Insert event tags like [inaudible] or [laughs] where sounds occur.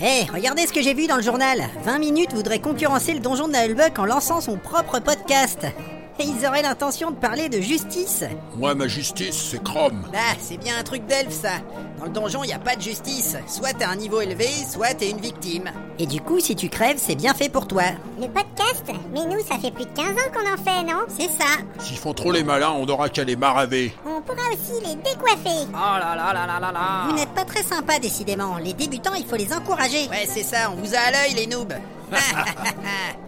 Hey, regardez ce que j'ai vu dans le journal. 20 minutes voudrait concurrencer le donjon de Nullbuck en lançant son propre podcast. Et ils auraient l'intention de parler de justice. Moi, ma justice, c'est Chrome. Bah, c'est bien un truc d'elfe ça. Dans le donjon, y a pas de justice. Soit t'as un niveau élevé, soit t'es une victime. Et du coup, si tu crèves, c'est bien fait pour toi. Le podcast Mais nous, ça fait plus de 15 ans qu'on en fait, non? C'est ça. S'ils font trop les malins, on n'aura qu'à les maraver. On pourra aussi les décoiffer. Oh là là là là là là. Vous n'êtes pas très sympa, décidément. Les débutants, il faut les encourager. Ouais, c'est ça. On vous a à l'œil, les noobs. [laughs]